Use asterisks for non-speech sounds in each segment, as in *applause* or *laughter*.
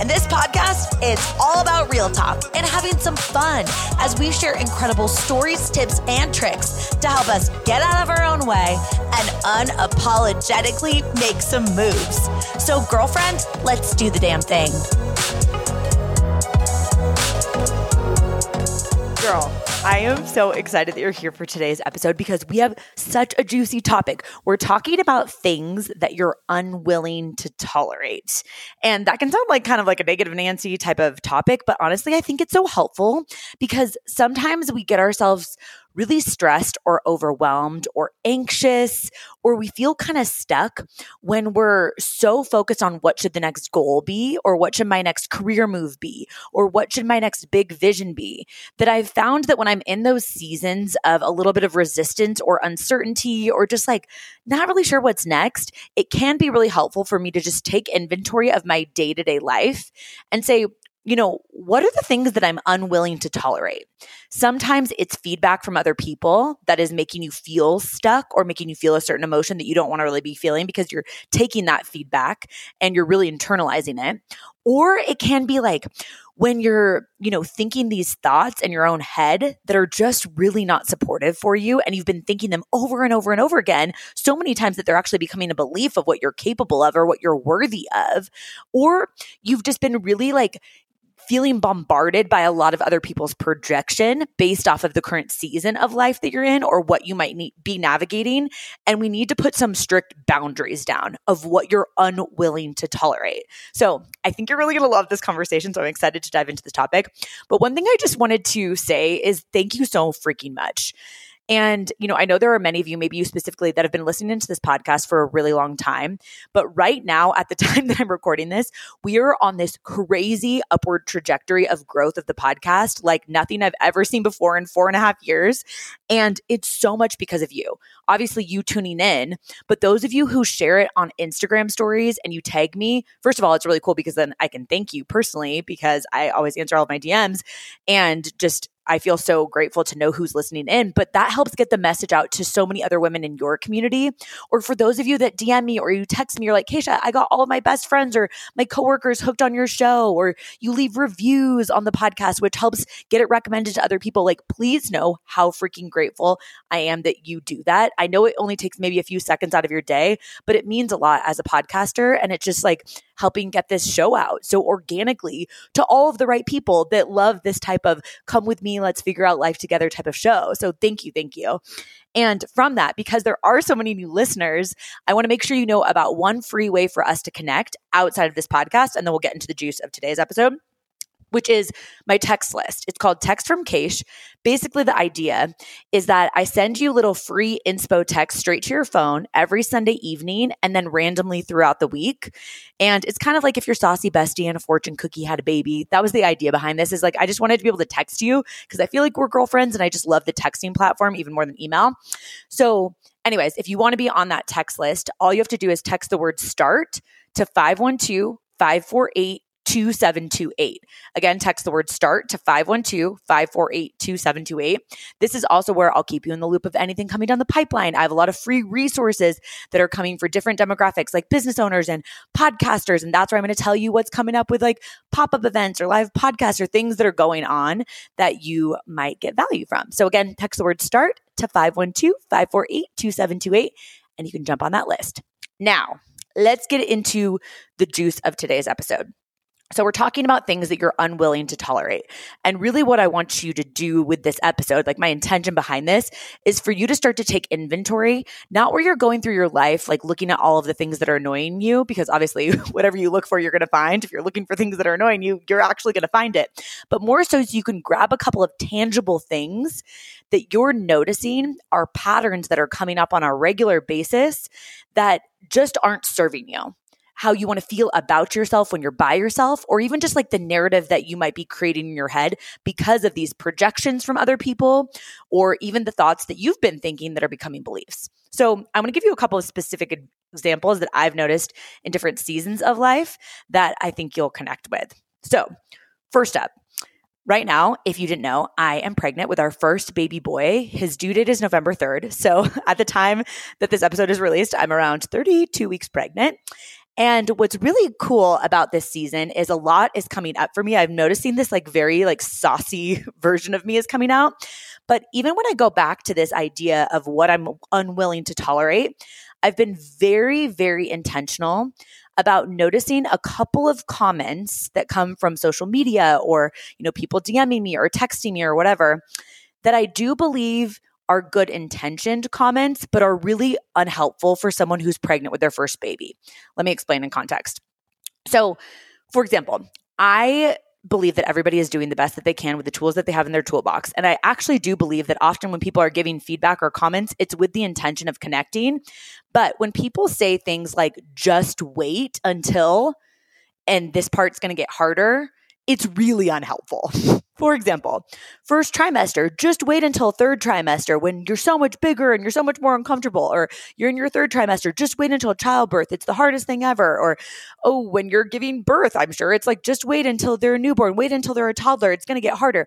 And this podcast is all about real talk and having some fun as we share incredible stories, tips, and tricks to help us get out of our own way and unapologetically make some moves. So, girlfriend, let's do the damn thing. Girl, I am so excited that you're here for today's episode because we have such a juicy topic. We're talking about things that you're unwilling to tolerate. And that can sound like kind of like a negative Nancy type of topic, but honestly, I think it's so helpful because sometimes we get ourselves really stressed or overwhelmed or anxious or we feel kind of stuck when we're so focused on what should the next goal be or what should my next career move be or what should my next big vision be that I've found that when I'm in those seasons of a little bit of resistance or uncertainty or just like not really sure what's next, it can be really helpful for me to just take inventory of my day-to-day life and say you know, what are the things that I'm unwilling to tolerate? Sometimes it's feedback from other people that is making you feel stuck or making you feel a certain emotion that you don't want to really be feeling because you're taking that feedback and you're really internalizing it. Or it can be like when you're, you know, thinking these thoughts in your own head that are just really not supportive for you and you've been thinking them over and over and over again so many times that they're actually becoming a belief of what you're capable of or what you're worthy of. Or you've just been really like feeling bombarded by a lot of other people's projection based off of the current season of life that you're in or what you might need, be navigating. And we need to put some strict boundaries down of what you're unwilling to tolerate. So I think you're really going to love this conversation. So I'm excited to dive into this topic. But one thing I just wanted to say is thank you so freaking much. And, you know, I know there are many of you, maybe you specifically, that have been listening to this podcast for a really long time. But right now, at the *laughs* time that I'm recording this, we are on this crazy upward trajectory of growth of the podcast, like nothing I've ever seen before in four and a half years. And it's so much because of you. Obviously, you tuning in, but those of you who share it on Instagram stories and you tag me, first of all, it's really cool because then I can thank you personally because I always answer all of my DMs and just I feel so grateful to know who's listening in, but that helps get the message out to so many other women in your community. Or for those of you that DM me or you text me, you're like, Kacia, I got all of my best friends or my coworkers hooked on your show, or you leave reviews on the podcast, which helps get it recommended to other people. Like, please know how freaking grateful I am that you do that. I know it only takes maybe a few seconds out of your day, but it means a lot as a podcaster. And it just like helping get this show out so organically to all of the right people that love this type of come with me, let's figure out life together type of show. So thank you, thank you. And from that, because there are so many new listeners, I want to make sure you know about one free way for us to connect outside of this podcast. And then we'll get into the juice of today's episode which is my text list. It's called Text from Keish. Basically, the idea is that I send you little free inspo text straight to your phone every Sunday evening and then randomly throughout the week. And it's kind of like if your saucy bestie and a fortune cookie had a baby. That was the idea behind this is like, I just wanted to be able to text you because I feel like we're girlfriends and I just love the texting platform even more than email. So, anyways, if you want to be on that text list, all you have to do is text the word start to 512 548 2728. Again, text the word start to 512 548 2728. This is also where I'll keep you in the loop of anything coming down the pipeline. I have a lot of free resources that are coming for different demographics like business owners and podcasters. And that's where I'm going to tell you what's coming up with like pop up events or live podcasts or things that are going on that you might get value from. So again, text the word start to 512 548 2728 and you can jump on that list. Now, let's get into the juice of today's episode. So, we're talking about things that you're unwilling to tolerate. And really, what I want you to do with this episode, like my intention behind this, is for you to start to take inventory, not where you're going through your life, like looking at all of the things that are annoying you, because obviously, *laughs* whatever you look for, you're going to find. If you're looking for things that are annoying you, you're actually going to find it. But more so, so you can grab a couple of tangible things that you're noticing are patterns that are coming up on a regular basis that just aren't serving you how you want to feel about yourself when you're by yourself, or even just like the narrative that you might be creating in your head because of these projections from other people, or even the thoughts that you've been thinking that are becoming beliefs. So, I'm going to give you a couple of specific examples that I've noticed in different seasons of life that I think you'll connect with. So, first up, Right now, if you didn't know, I am pregnant with our first baby boy. His due date is November 3rd. So *laughs* at the time that this episode is released, I'm around 32 weeks pregnant. And what's really cool about this season is a lot is coming up for me. I'm noticing this like very like saucy *laughs* version of me is coming out. But even when I go back to this idea of what I'm unwilling to tolerate, I've been very, very intentional about noticing a couple of comments that come from social media or, you know, people DMing me or texting me or whatever that I do believe are good intentioned comments, but are really unhelpful for someone who's pregnant with their first baby. Let me explain in context. So, for example, I believe that everybody is doing the best that they can with the tools that they have in their toolbox. And I actually do believe that often when people are giving feedback or comments, it's with the intention of connecting. But when people say things like, just wait until, and this part's going to get harder, it's really unhelpful. *laughs* For example, first trimester, just wait until third trimester when you're so much bigger and you're so much more uncomfortable. Or you're in your third trimester, just wait until childbirth. It's the hardest thing ever. Or, oh, when you're giving birth, I'm sure it's like, just wait until they're a newborn, wait until they're a toddler. It's going to get harder.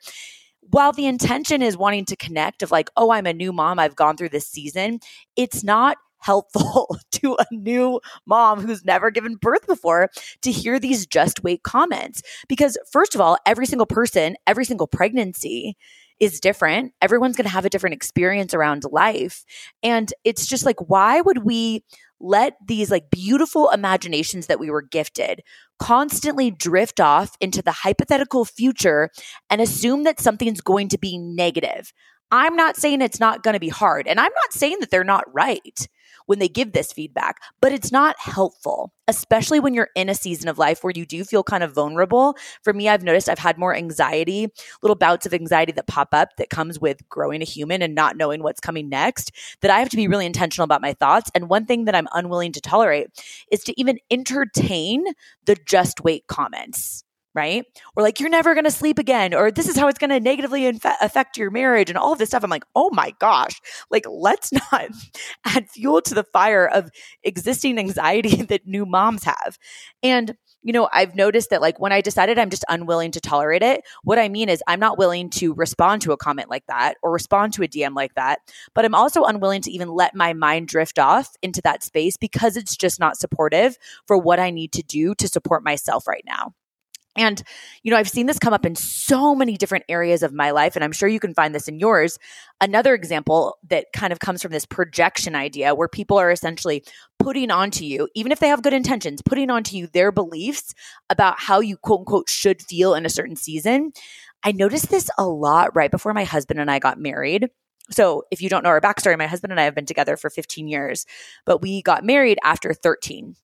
While the intention is wanting to connect, of like, oh, I'm a new mom, I've gone through this season, it's not helpful *laughs* to a new mom who's never given birth before to hear these just wait comments. Because, first of all, every single person, every single pregnancy, is different. Everyone's going to have a different experience around life. And it's just like, why would we let these like beautiful imaginations that we were gifted constantly drift off into the hypothetical future and assume that something's going to be negative? I'm not saying it's not going to be hard. And I'm not saying that they're not right when they give this feedback, but it's not helpful, especially when you're in a season of life where you do feel kind of vulnerable. For me, I've noticed I've had more anxiety, little bouts of anxiety that pop up that comes with growing a human and not knowing what's coming next, that I have to be really intentional about my thoughts. And one thing that I'm unwilling to tolerate is to even entertain the just wait comments right? Or like, you're never going to sleep again, or this is how it's going to negatively inf- affect your marriage and all of this stuff. I'm like, oh my gosh, like, let's *laughs* not add fuel to the fire of existing anxiety *laughs* that new moms have. And, you know, I've noticed that like when I decided I'm just unwilling to tolerate it, what I mean is I'm not willing to respond to a comment like that or respond to a DM like that, but I'm also unwilling to even let my mind drift off into that space because it's just not supportive for what I need to do to support myself right now. And, you know, I've seen this come up in so many different areas of my life, and I'm sure you can find this in yours. Another example that kind of comes from this projection idea where people are essentially putting onto you, even if they have good intentions, putting onto you their beliefs about how you quote unquote should feel in a certain season. I noticed this a lot right before my husband and I got married. So, if you don't know our backstory, my husband and I have been together for 15 years, but we got married after 13.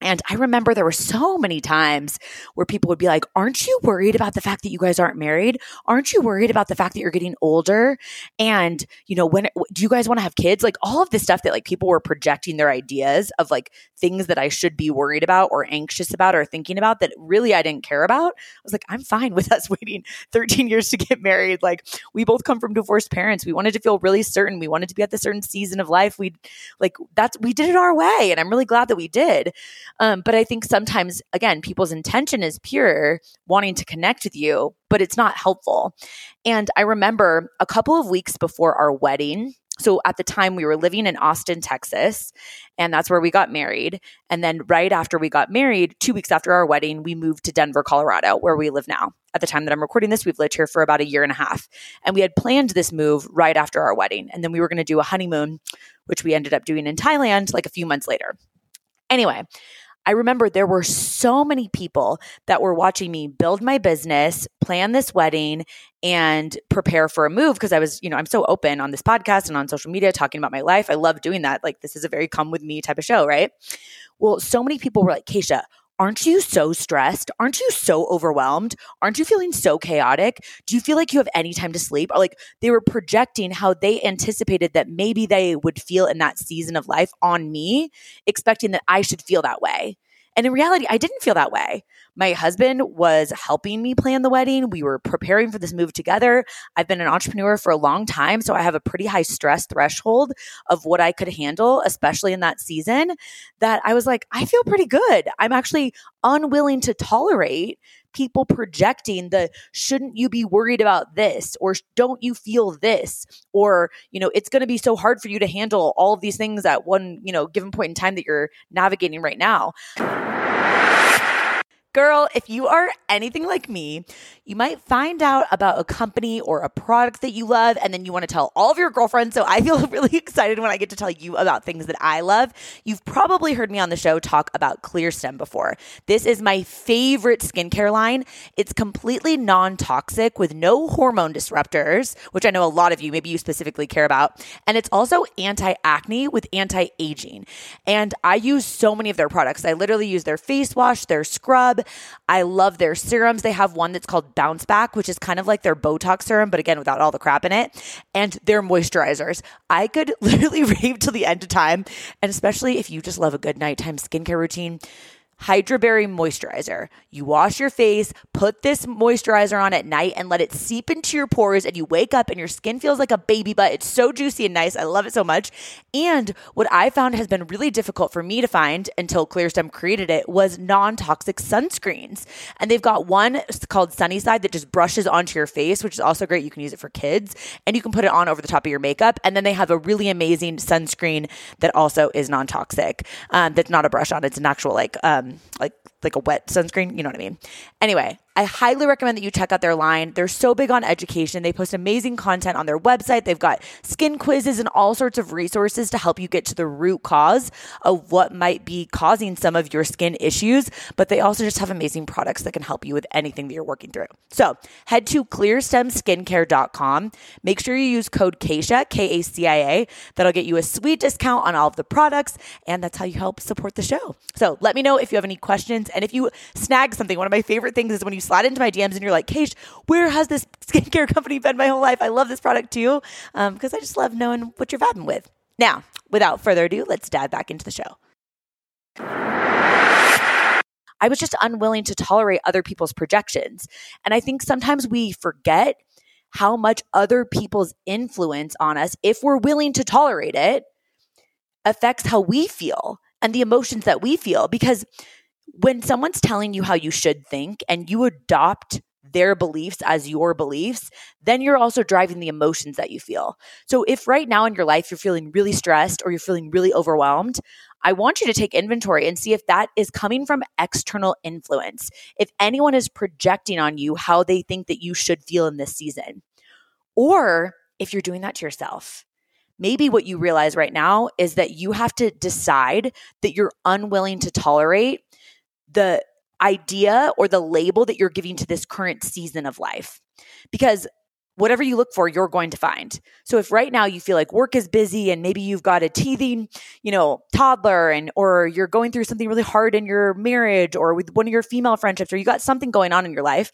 And I remember there were so many times where people would be like, Aren't you worried about the fact that you guys aren't married? Aren't you worried about the fact that you're getting older? And, you know, when do you guys want to have kids? Like all of this stuff that like people were projecting their ideas of like things that I should be worried about or anxious about or thinking about that really I didn't care about. I was like, I'm fine with *laughs* us waiting 13 years to get married. Like we both come from divorced parents. We wanted to feel really certain. We wanted to be at the certain season of life. We like that's, we did it our way. And I'm really glad that we did. Um, but I think sometimes, again, people's intention is pure, wanting to connect with you, but it's not helpful. And I remember a couple of weeks before our wedding, so at the time we were living in Austin, Texas, and that's where we got married. And then right after we got married, two weeks after our wedding, we moved to Denver, Colorado, where we live now. At the time that I'm recording this, we've lived here for about a year and a half. And we had planned this move right after our wedding. And then we were going to do a honeymoon, which we ended up doing in Thailand like a few months later. Anyway, I remember there were so many people that were watching me build my business, plan this wedding, and prepare for a move because I was, you know, I'm so open on this podcast and on social media talking about my life. I love doing that. Like, this is a very come with me type of show, right? Well, so many people were like, Kacia, aren't you so stressed? Aren't you so overwhelmed? Aren't you feeling so chaotic? Do you feel like you have any time to sleep? Or like they were projecting how they anticipated that maybe they would feel in that season of life on me, expecting that I should feel that way. And in reality, I didn't feel that way. My husband was helping me plan the wedding. We were preparing for this move together. I've been an entrepreneur for a long time, so I have a pretty high stress threshold of what I could handle, especially in that season. That I was like, I feel pretty good. I'm actually unwilling to tolerate people projecting the shouldn't you be worried about this or don't you feel this or you know it's going to be so hard for you to handle all of these things at one you know given point in time that you're navigating right now Girl, if you are anything like me, you might find out about a company or a product that you love, and then you want to tell all of your girlfriends. So I feel *laughs* really excited when I get to tell you about things that I love. You've probably heard me on the show talk about ClearStem before. This is my favorite skincare line. It's completely non toxic with no hormone disruptors, which I know a lot of you, maybe you specifically care about. And it's also anti acne with anti aging. And I use so many of their products. I literally use their face wash, their scrub. I love their serums. They have one that's called Bounce Back, which is kind of like their Botox serum, but again, without all the crap in it. And their moisturizers. I could *laughs* literally rave till the end of time. And especially if you just love a good nighttime skincare routine Hydra Berry Moisturizer. You wash your face, put this moisturizer on at night, and let it seep into your pores. And you wake up and your skin feels like a baby butt. It's so juicy and nice. I love it so much. And what I found has been really difficult for me to find until ClearStem created it was non toxic sunscreens. And they've got one called Sunnyside that just brushes onto your face, which is also great. You can use it for kids and you can put it on over the top of your makeup. And then they have a really amazing sunscreen that also is non toxic. Um, that's not a brush on, it's an actual like, um, Um, like like a wet sunscreen, you know what I mean? Anyway, I highly recommend that you check out their line. They're so big on education. They post amazing content on their website. They've got skin quizzes and all sorts of resources to help you get to the root cause of what might be causing some of your skin issues. But they also just have amazing products that can help you with anything that you're working through. So head to clearstemskincare.com. Make sure you use code KACIA, K A C I A. That'll get you a sweet discount on all of the products. And that's how you help support the show. So let me know if you have any questions. And if you snag something, one of my favorite things is when you slide into my DMs and you're like, Kate, where has this skincare *laughs* company been my whole life? I love this product too, because um, I just love knowing what you're vibing with. Now, without further ado, let's dive back into the show. I was just unwilling to tolerate other people's projections. And I think sometimes we forget how much other people's influence on us, if we're willing to tolerate it, affects how we feel and the emotions that we feel. Because when someone's telling you how you should think and you adopt their beliefs as your beliefs, then you're also driving the emotions that you feel. So if right now in your life you're feeling really stressed or you're feeling really overwhelmed, I want you to take inventory and see if that is coming from external influence. If anyone is projecting on you how they think that you should feel in this season, or if you're doing that to yourself. Maybe what you realize right now is that you have to decide that you're unwilling to tolerate the idea or the label that you're giving to this current season of life. Because whatever you look for, you're going to find. So if right now you feel like work is busy and maybe you've got a teething, you know, toddler and or you're going through something really hard in your marriage or with one of your female friendships or you got something going on in your life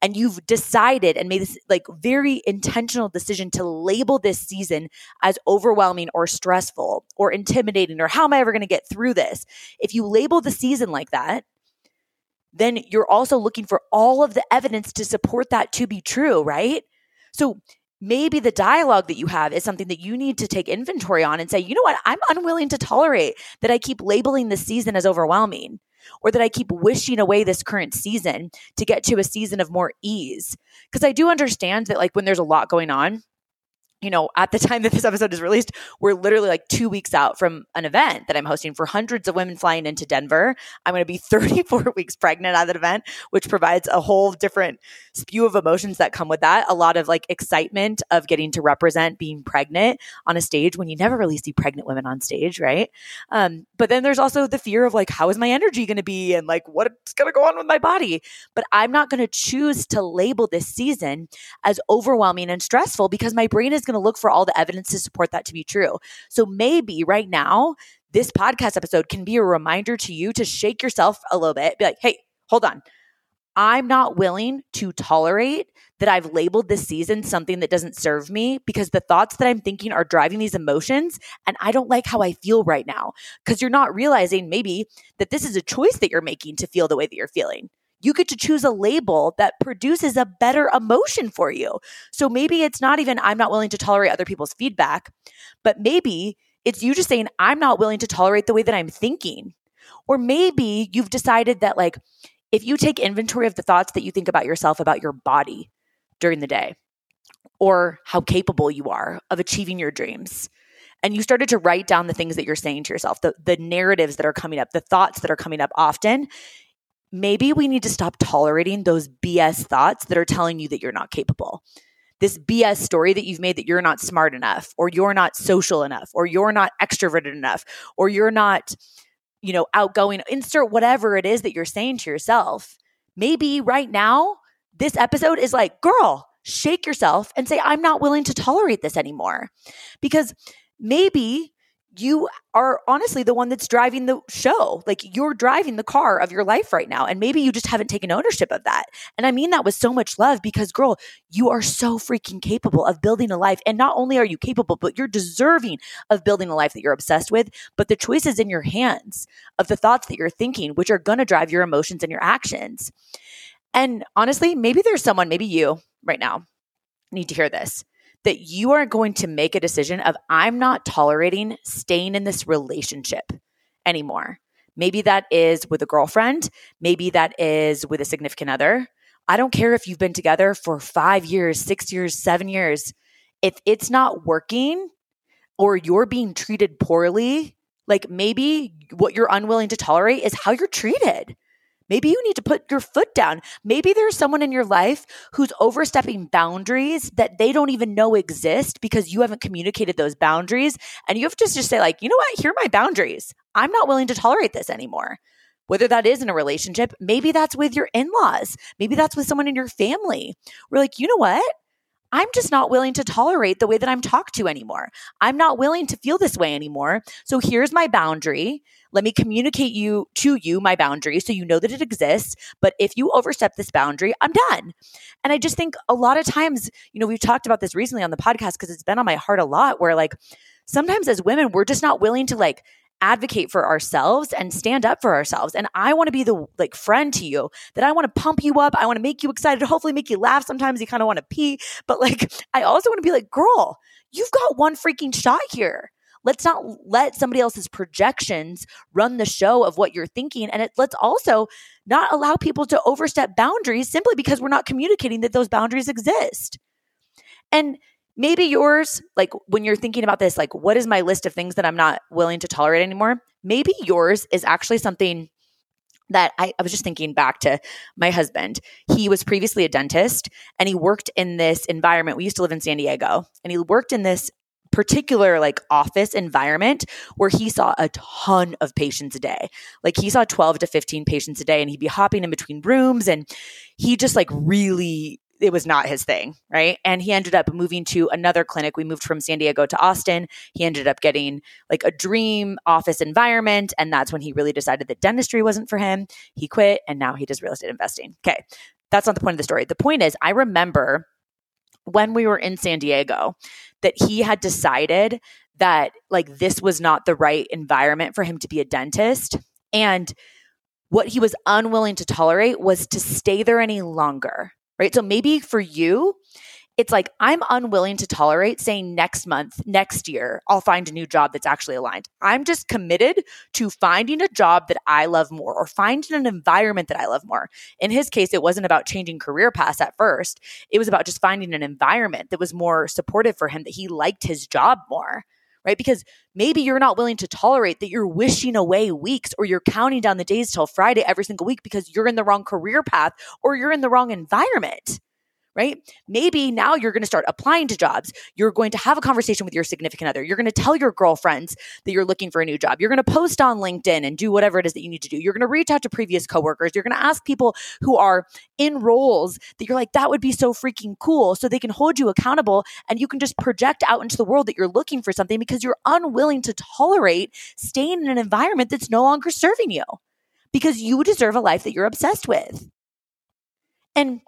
and you've decided and made this like very intentional decision to label this season as overwhelming or stressful or intimidating or how am I ever going to get through this? If you label the season like that, then you're also looking for all of the evidence to support that to be true, right? So maybe the dialogue that you have is something that you need to take inventory on and say, you know what, I'm unwilling to tolerate that I keep labeling this season as overwhelming or that I keep wishing away this current season to get to a season of more ease. Because I do understand that, like, when there's a lot going on, you know, at the *laughs* time that this episode is released, we're literally like two weeks out from an event that I'm hosting for hundreds of women flying into Denver. I'm going to be *laughs* 34 weeks pregnant at that event, which provides a whole different spew of emotions that come with that. A lot of like excitement of getting to represent being pregnant on a stage when you never really see pregnant women on stage, right? Um, but then there's also the fear of like, how is my energy going to be and like what's going to go on with my body? But I'm not going to choose to label this season as overwhelming and stressful because my brain is going to look for all the evidence to support that to be true. So maybe right now, this podcast episode can be a reminder to you to shake yourself a little bit, be like, hey, hold on. I'm not willing to tolerate that I've labeled this season something that doesn't serve me because the thoughts that I'm thinking are driving these emotions and I don't like how I feel right now. Because you're not realizing maybe that this is a choice that you're making to feel the way that you're feeling. You get to choose a label that produces a better emotion for you. So maybe it's not even, I'm not willing to tolerate other people's feedback, but maybe it's you just saying, I'm not willing to tolerate the way that I'm thinking. Or maybe you've decided that, like, if you take inventory of the thoughts that you think about yourself, about your body during the day, or how capable you are of achieving your dreams, and you started to write down the things that you're saying to yourself, the, the narratives that are coming up, the thoughts that are coming up often, maybe we need to stop tolerating those BS thoughts that are telling you that you're not capable. This BS story that you've made that you're not smart enough, or you're not social enough, or you're not extroverted enough, or you're not you know, outgoing, insert whatever it is that you're saying to yourself. Maybe right now, this episode is like, girl, shake yourself and say, I'm not willing to tolerate this anymore. Because maybe you are honestly the one that's driving the show. Like you're driving the car of your life right now. And maybe you just haven't taken ownership of that. And I mean that with so much love because, girl, you are so freaking capable of building a life. And not only are you capable, but you're deserving of building a life that you're obsessed with. But the choice is in your hands of the thoughts that you're thinking, which are going to drive your emotions and your actions. And honestly, maybe there's someone, maybe you right now need to hear this that you are going to make a decision of I'm not tolerating staying in this relationship anymore. Maybe that is with a girlfriend, maybe that is with a significant other. I don't care if you've been together for 5 years, 6 years, 7 years. If it's not working or you're being treated poorly, like maybe what you're unwilling to tolerate is how you're treated. Maybe you need to put your foot down. Maybe there's someone in your life who's overstepping boundaries that they don't even know exist because you haven't communicated those boundaries. And you have to just say, like, you know what? Here are my boundaries. I'm not willing to tolerate this anymore. Whether that is in a relationship, maybe that's with your in laws, maybe that's with someone in your family. We're like, you know what? I'm just not willing to tolerate the way that I'm talked to anymore. I'm not willing to feel this way anymore. So here's my boundary. Let me communicate you to you my boundary so you know that it exists. But if you overstep this boundary, I'm done. And I just think a lot of times, you know, we've talked about this recently on the podcast because it's been on my heart a lot where like sometimes as women, we're just not willing to like advocate for ourselves and stand up for ourselves. And I want to be the like friend to you that I want to pump you up. I want to make you excited, hopefully make you laugh. Sometimes you kind of want to pee, but like I also want to be like, girl, you've got one freaking shot here. Let's not let somebody else's projections run the show of what you're thinking. And it, let's also not allow people to overstep boundaries simply because we're not communicating that those boundaries exist. And maybe yours, like when you're thinking about this, like, what is my list of things that I'm not willing to tolerate anymore? Maybe yours is actually something that I, I, was just thinking back to my husband. He was previously a dentist and he worked in this environment. We used to live in San Diego and he worked in this particular like office environment where he saw a ton of patients a day. Like he saw 12 to 15 patients a day and he'd be hopping in between rooms and he just like really it was not his thing, right? And he ended up moving to another clinic. We moved from San Diego to Austin. He ended up getting like a dream office environment. And that's when he really decided that dentistry wasn't for him. He quit and now he does real estate investing. Okay. That's not the point of the story. The point is, I remember when we were in San Diego that he had decided that like this was not the right environment for him to be a dentist. And what he was unwilling to tolerate was to stay there any longer right? So maybe for you, it's like I'm unwilling to tolerate saying next month, next year, I'll find a new job that's actually aligned. I'm just committed to finding a job that I love more or finding an environment that I love more. In his case, it wasn't about changing career paths at first, it was about just finding an environment that was more supportive for him, that he liked his job more. Right. Because maybe you're not willing to tolerate that you're wishing away weeks or you're counting down the days till Friday every single week because you're in the wrong career path or you're in the wrong environment right? Maybe now you're going to start applying to jobs. You're going to have a conversation with your significant other. You're going to tell your girlfriends that you're looking for a new job. You're going to post on LinkedIn and do whatever it is that you need to do. You're going to reach out to previous coworkers. You're going to ask people who are in roles that you're like, that would be so freaking cool. So they can hold you accountable and you can just project out into the world that you're looking for something because you're unwilling to tolerate staying in an environment that's no longer serving you because you deserve a life that you're obsessed with. And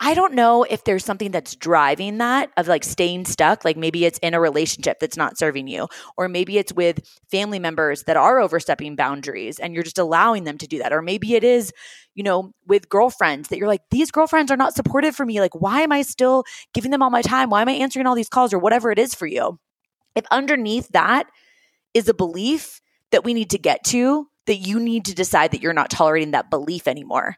I don't know if there's something that's driving that of like staying stuck. Like maybe it's in a relationship that's not serving you, or maybe it's with family members that are overstepping boundaries and you're just allowing them to do that. Or maybe it is, you know, with girlfriends that you're like, these girlfriends are not supportive for me. Like, why am I still giving them all my time? Why am I answering all these calls or whatever it is for you? If underneath that is a belief that we need to get to, that you need to decide that you're not tolerating that belief anymore.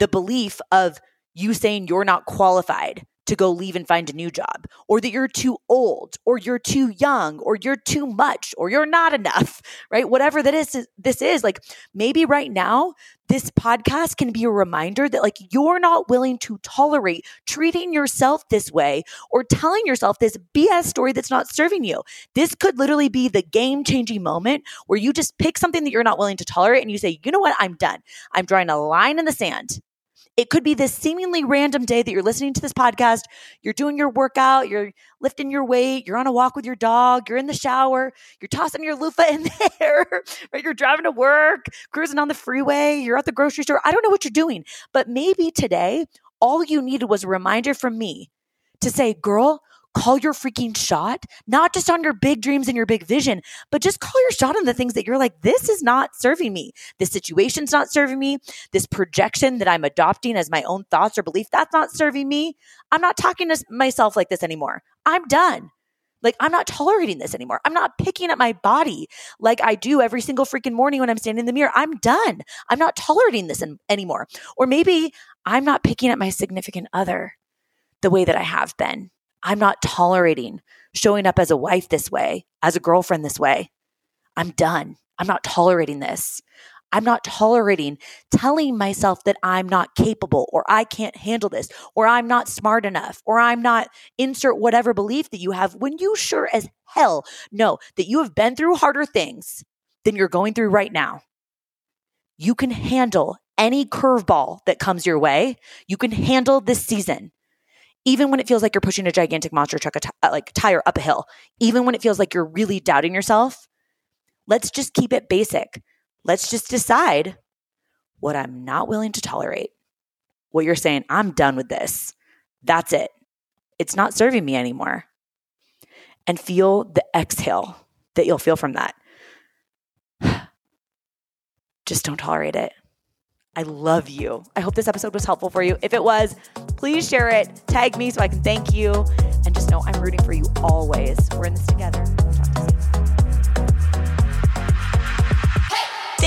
The belief of, you saying you're not qualified to go leave and find a new job, or that you're too old, or you're too young, or you're too much, or you're not enough, *laughs* right? Whatever that is, this is like maybe right now, this podcast can be a reminder that like you're not willing to tolerate treating yourself this way or telling yourself this BS story that's not serving you. This could literally be the game changing moment where you just pick something that you're not willing to tolerate and you say, you know what? I'm done. I'm drawing a line in the sand. It could be this seemingly random day that you're listening to this podcast, you're doing your workout, you're lifting your weight, you're on a walk with your dog, you're in the shower, you're tossing your loofah in *laughs* there, right? You're driving to work, cruising on the freeway, you're at the grocery store. I don't know what you're doing, but maybe today all you needed was a reminder from me to say, girl, call your freaking shot, not just on your big dreams and your big vision, but just call your shot on the things that you're like, this is not serving me. This situation's not serving me. This projection that I'm adopting as my own thoughts or belief, that's not serving me. I'm not talking to myself like this anymore. I'm done. Like, I'm not tolerating this anymore. I'm not picking at my body like I do every single freaking morning when I'm standing in the mirror. I'm done. I'm not tolerating this in, anymore. Or maybe I'm not picking at my significant other the way that I have been. I'm not tolerating showing up as a wife this way, as a girlfriend this way. I'm done. I'm not tolerating this. I'm not tolerating telling myself that I'm not capable or I can't handle this or I'm not smart enough or I'm not insert whatever belief that you have when you sure as hell know that you have been through harder things than you're going through right now. You can handle any curveball that comes your way. You can handle this season even when it feels like you're pushing a gigantic monster truck a t- uh, like tire up a hill, even when it feels like you're really doubting yourself, let's just keep it basic. Let's just decide what I'm not willing to tolerate. What you're saying, I'm done with this. That's it. It's not serving me anymore. And feel the exhale that you'll feel from that. *sighs* Just don't tolerate it. I love you. I hope this episode was helpful for you. If it was, please share it, tag me so I can thank you, and just know I'm rooting for you always. We're in this together.